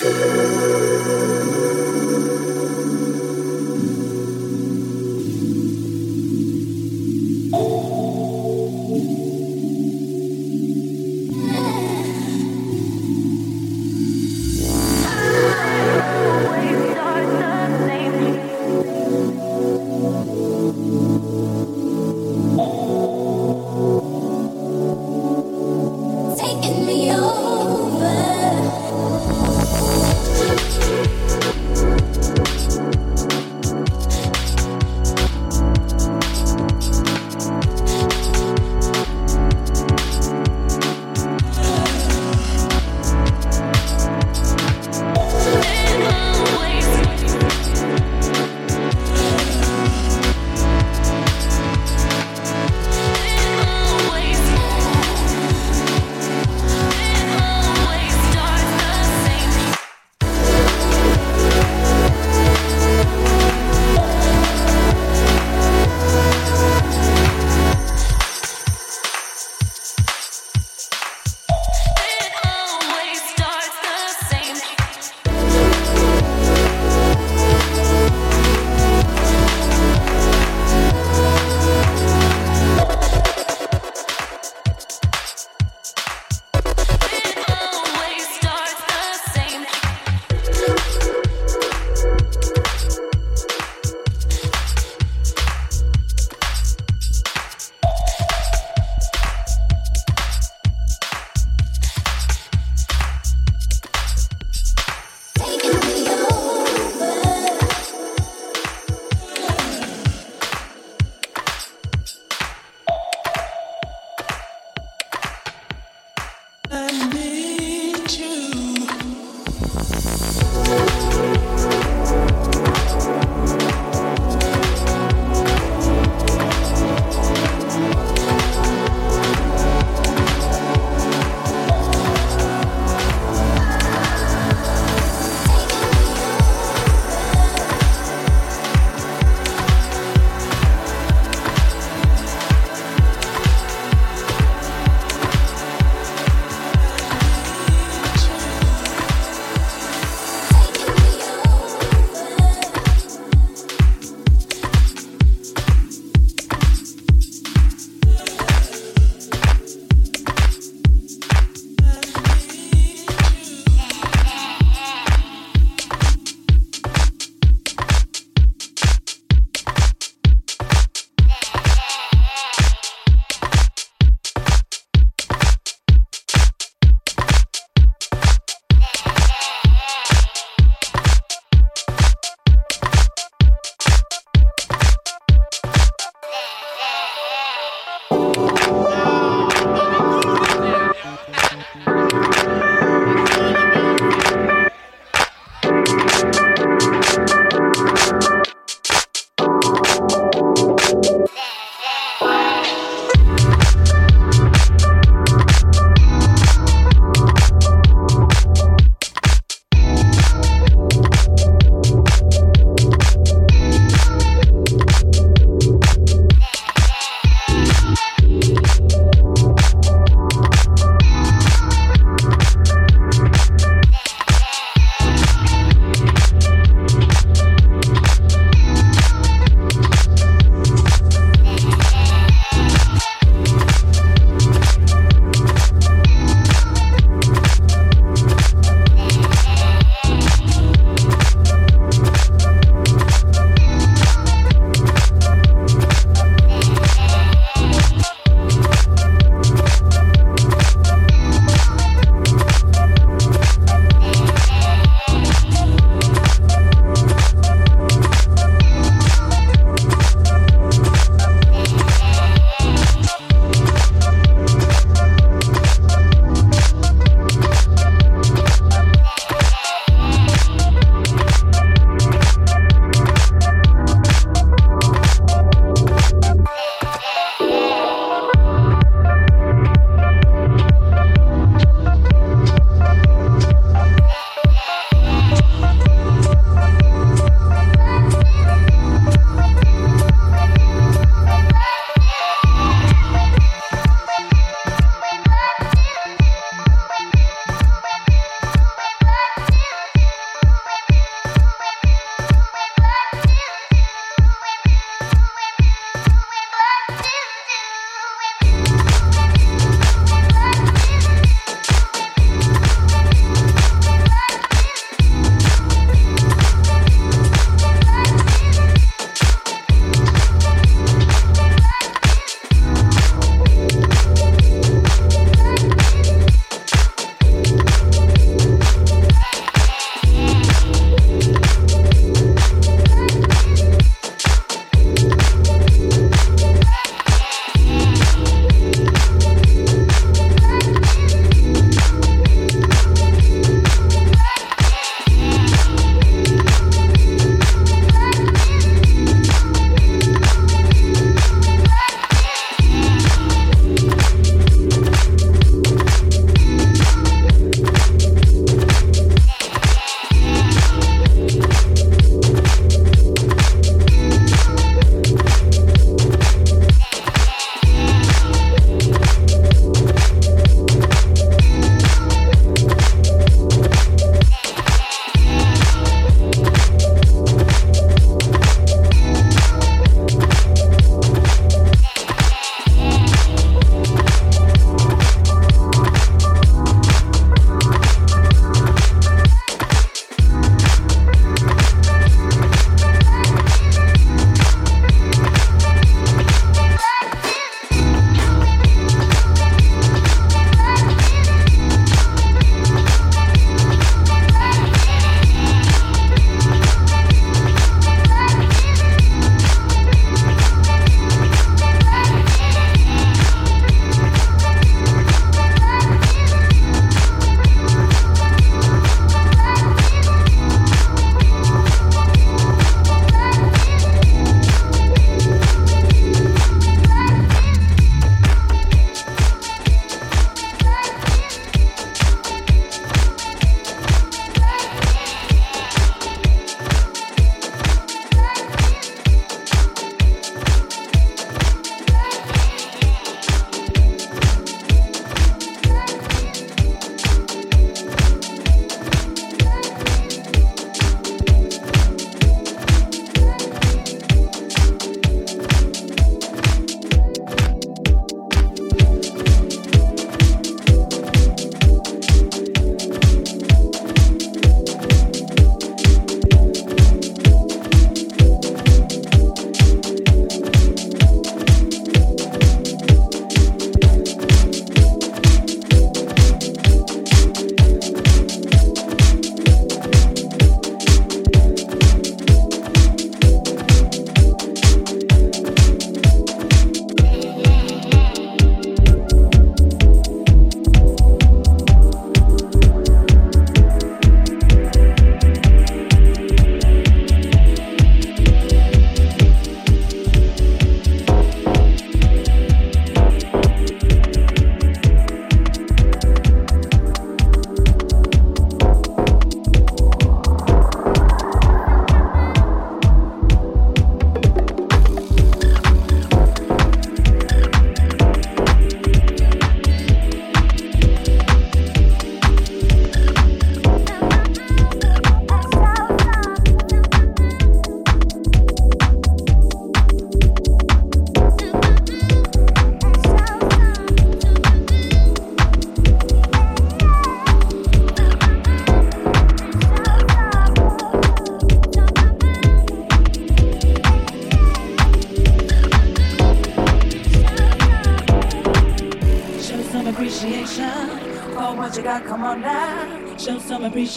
Taking もう一度言ってみよう。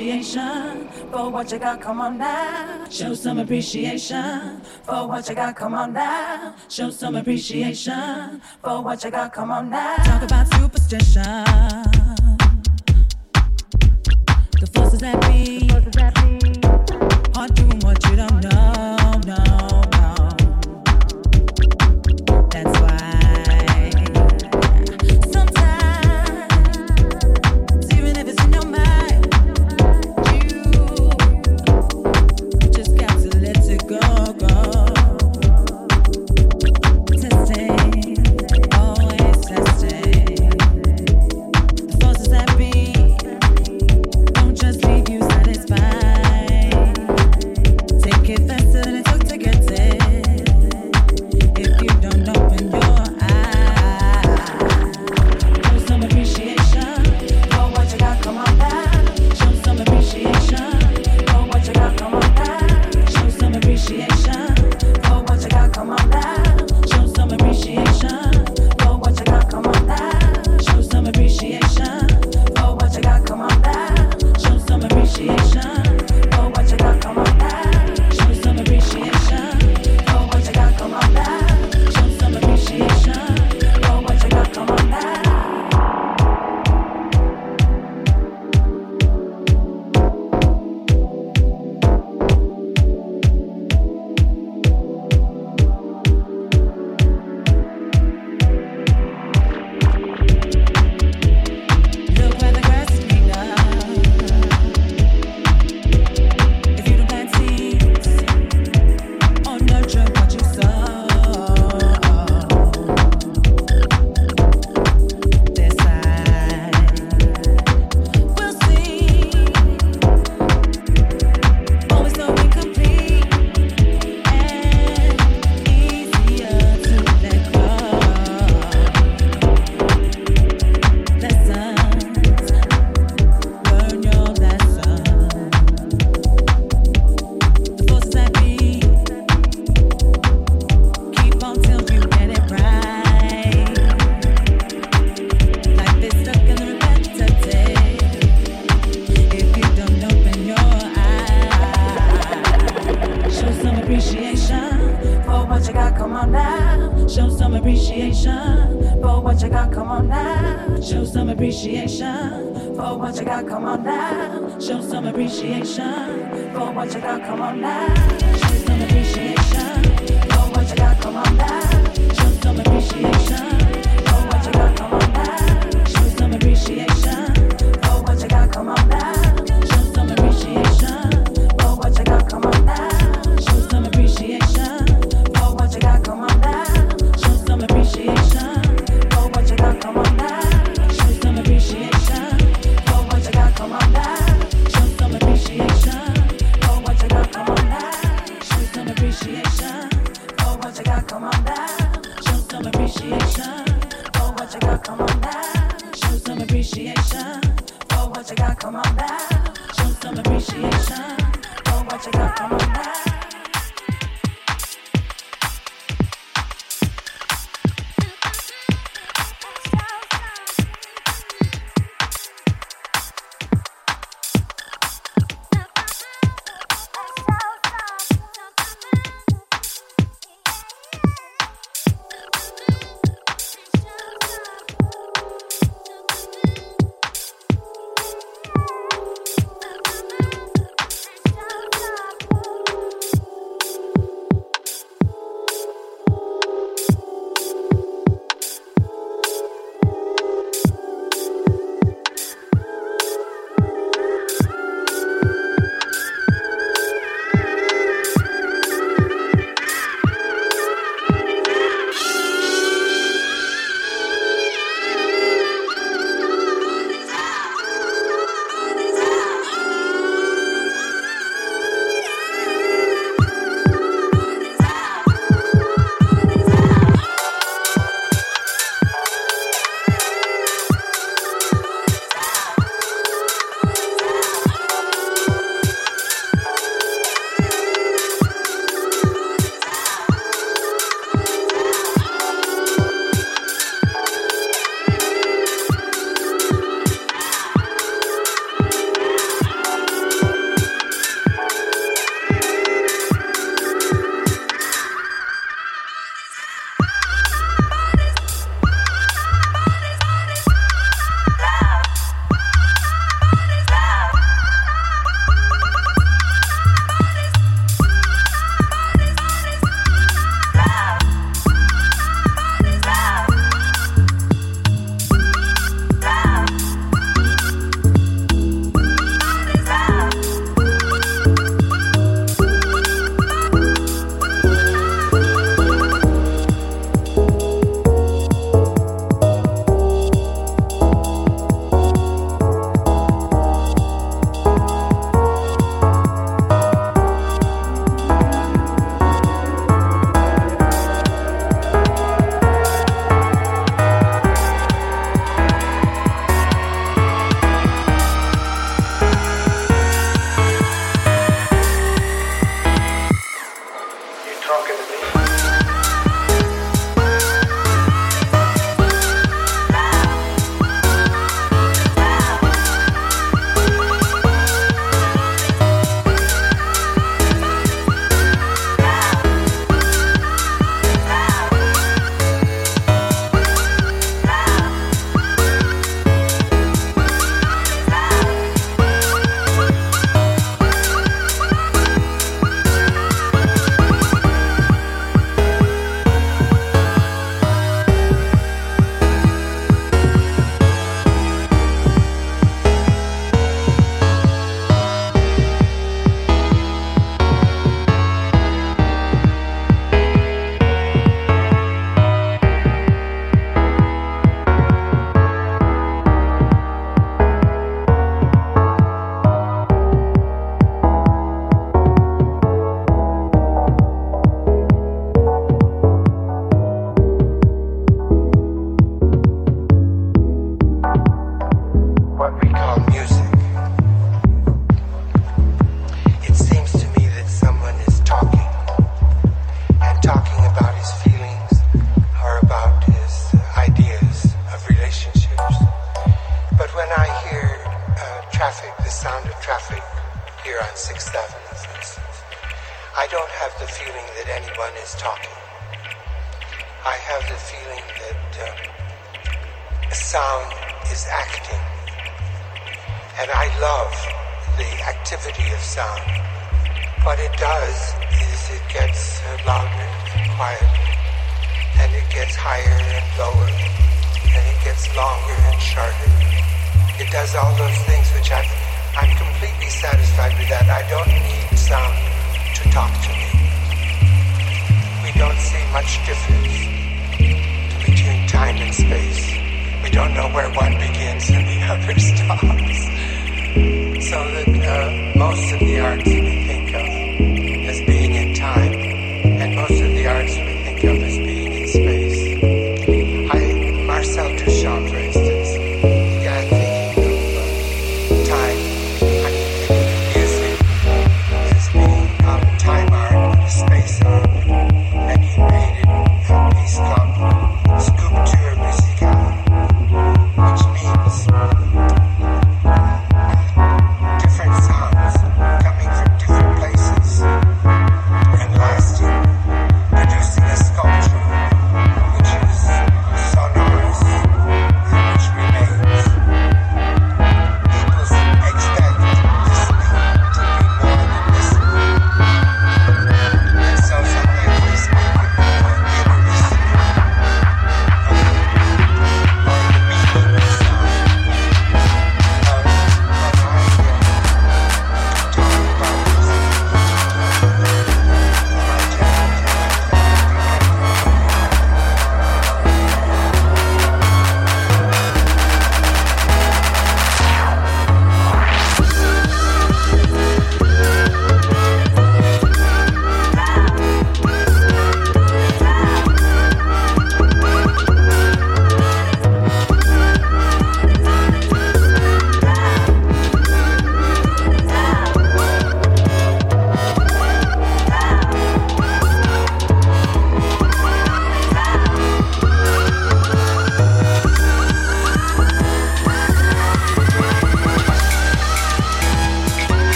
appreciation for what you got. Come on now. Show some appreciation for what you got. Come on now. Show some appreciation for what you got. Come on now. Talk about superstition. come on now. She's an appreciation. Oh, what you got, come on now.